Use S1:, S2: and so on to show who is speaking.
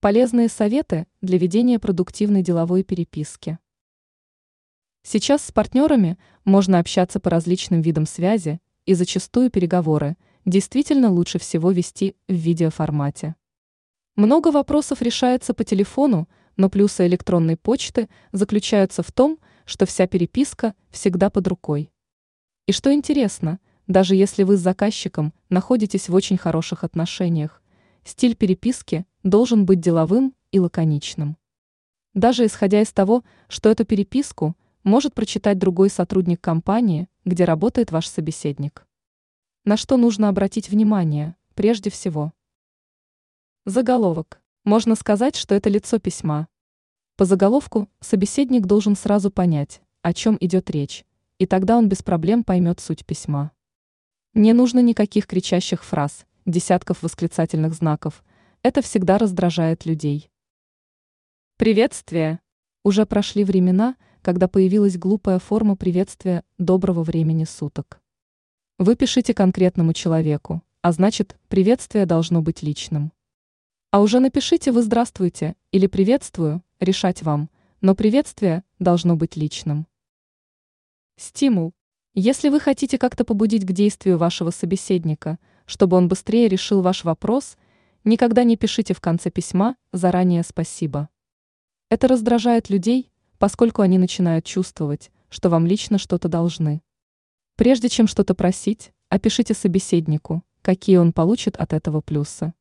S1: Полезные советы для ведения продуктивной деловой переписки. Сейчас с партнерами можно общаться по различным видам связи, и зачастую переговоры действительно лучше всего вести в видеоформате. Много вопросов решается по телефону, но плюсы электронной почты заключаются в том, что вся переписка всегда под рукой. И что интересно, даже если вы с заказчиком находитесь в очень хороших отношениях, стиль переписки должен быть деловым и лаконичным. Даже исходя из того, что эту переписку может прочитать другой сотрудник компании, где работает ваш собеседник. На что нужно обратить внимание, прежде всего? Заголовок. Можно сказать, что это лицо письма. По заголовку собеседник должен сразу понять, о чем идет речь, и тогда он без проблем поймет суть письма. Не нужно никаких кричащих фраз, десятков восклицательных знаков. Это всегда раздражает людей. Приветствие. Уже прошли времена, когда появилась глупая форма приветствия доброго времени суток. Вы пишите конкретному человеку, а значит, приветствие должно быть личным. А уже напишите «Вы здравствуйте» или «Приветствую», решать вам, но приветствие должно быть личным. Стимул. Если вы хотите как-то побудить к действию вашего собеседника, чтобы он быстрее решил ваш вопрос, никогда не пишите в конце письма «заранее спасибо». Это раздражает людей, поскольку они начинают чувствовать, что вам лично что-то должны. Прежде чем что-то просить, опишите собеседнику, какие он получит от этого плюсы.